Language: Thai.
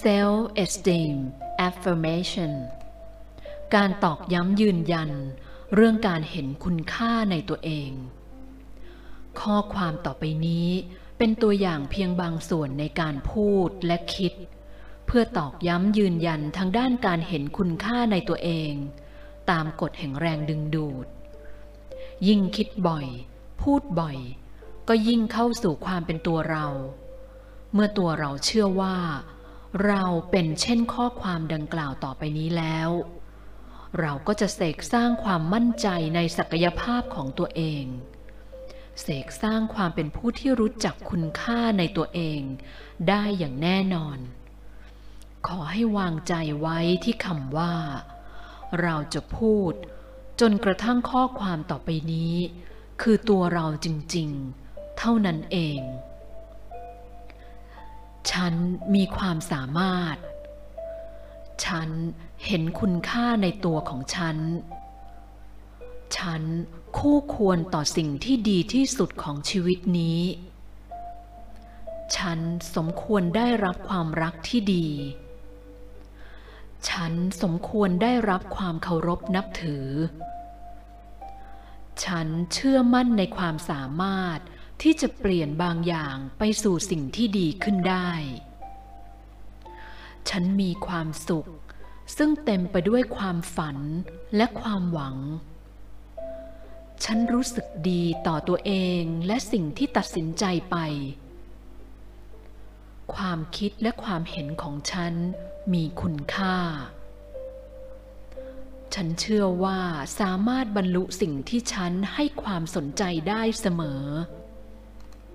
self esteem affirmation การตอกย้ำยืนยัน เรื่องการเห็นคุณค่าในตัวเอง ข้อความต่อไปนี้เป็นตัวอย่างเพียงบางส่วนในการพูดและคิด เพื่อตอกย้ำยืนยันทางด้านการเห็นคุณค่าในตัวเอง ตามกฎแห่งแรงดึงดูด ยิ่งคิดบ่อย พูดบ่อย ก็ยิ่งเข้าสู่ความเป็นตัวเรา เมื่อตัวเราเชื่อว่า เราเป็นเช่นข้อความดังกล่าวต่อไปนี้แล้ว เราก็จะเสกสร้างความมั่นใจในศักยภาพของตัวเอง เสกสร้างความเป็นผู้ที่รู้จักคุณค่าในตัวเองได้อย่างแน่นอน ขอให้วางใจไว้ที่คำว่า เราจะพูด จนกระทั่งข้อความต่อไปนี้ คือตัวเราจริงๆ เท่านั้นเอง ฉันมีความสามารถ ฉันเห็นคุณค่าในตัวของฉัน ฉันคู่ควรต่อสิ่งที่ดีที่สุดของชีวิตนี้ ฉันสมควรได้รับความรักที่ดี ฉันสมควรได้รับความเคารพนับถือ ฉันเชื่อมั่นในความสามารถ ที่จะเปลี่ยนบางอย่างไปสู่สิ่งที่ดีขึ้นได้ ฉันมีความสุข ซึ่งเต็มไปด้วยความฝันและความหวัง ฉันรู้สึกดีต่อตัวเองและสิ่งที่ตัดสินใจไป ความคิดและความเห็นของฉันมีคุณค่า ฉันเชื่อว่าสามารถบรรลุสิ่งที่ฉันให้ความสนใจได้เสมอ